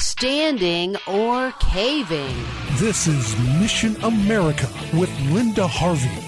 Standing or caving. This is Mission America with Linda Harvey.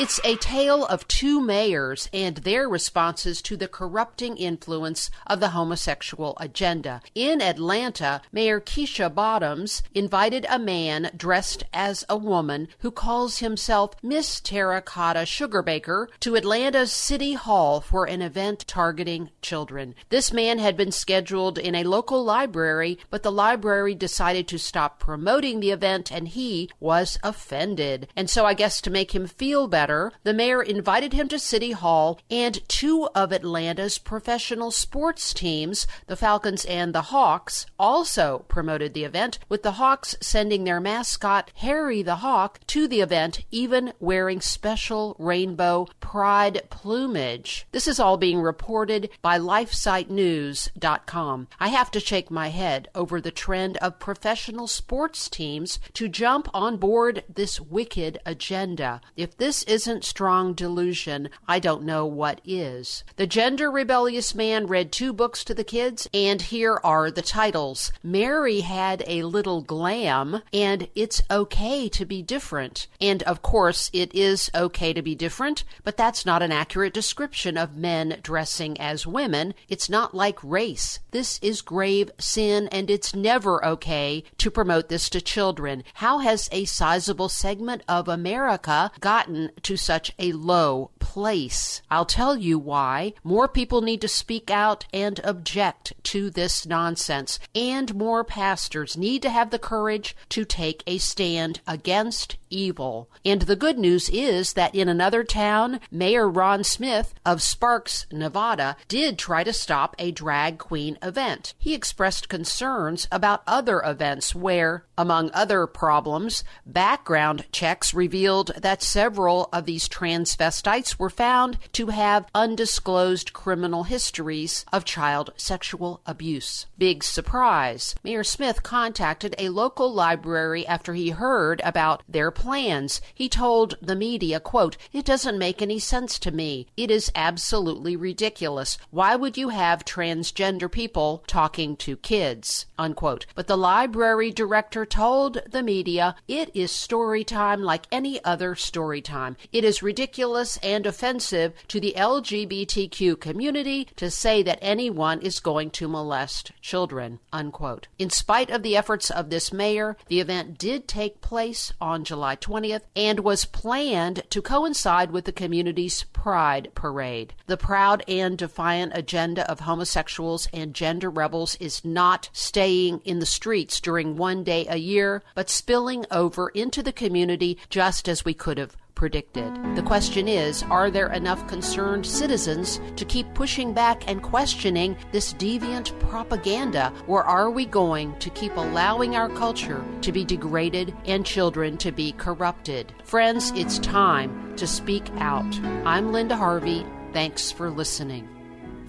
It's a tale of two mayors and their responses to the corrupting influence of the homosexual agenda. In Atlanta, Mayor Keisha Bottoms invited a man dressed as a woman who calls himself Miss Terracotta Sugarbaker to Atlanta's City Hall for an event targeting children. This man had been scheduled in a local library, but the library decided to stop promoting the event and he was offended. And so I guess to make him feel better, the mayor invited him to City Hall, and two of Atlanta's professional sports teams, the Falcons and the Hawks, also promoted the event, with the Hawks sending their mascot, Harry the Hawk, to the event, even wearing special rainbow pride plumage. This is all being reported by LifeSiteNews.com. I have to shake my head over the trend of professional sports teams to jump on board this wicked agenda. If this is isn't strong delusion, I don't know what is. The gender rebellious man read two books to the kids, and here are the titles Mary had a little glam, and It's Okay to Be Different. And of course, it is okay to be different, but that's not an accurate description of men dressing as women. It's not like race. This is grave sin, and it's never okay to promote this to children. How has a sizable segment of America gotten to such a low place. I'll tell you why. More people need to speak out and object to this nonsense, and more pastors need to have the courage to take a stand against evil. And the good news is that in another town, Mayor Ron Smith of Sparks, Nevada, did try to stop a drag queen event. He expressed concerns about other events where, among other problems, background checks revealed that several of these transvestites were found to have undisclosed criminal histories of child sexual abuse. Big surprise. Mayor Smith contacted a local library after he heard about their plans. He told the media, quote, It doesn't make any sense to me. It is absolutely ridiculous. Why would you have transgender people talking to kids? Unquote. But the library director told the media, It is story time like any other story time. It is ridiculous and offensive to the LGBTQ community to say that anyone is going to molest children. Unquote. In spite of the efforts of this mayor, the event did take place on July 20th and was planned to coincide with the community's Pride Parade. The proud and defiant agenda of homosexuals and gender rebels is not staying in the streets during one day a year, but spilling over into the community just as we could have predicted. The question is are there enough concerned citizens to keep pushing back and questioning this deviant propaganda, or are we going to keep allowing our culture to be degraded and children to be corrupted? Friends, it's time to speak out. I'm Linda Harvey. Thanks for listening.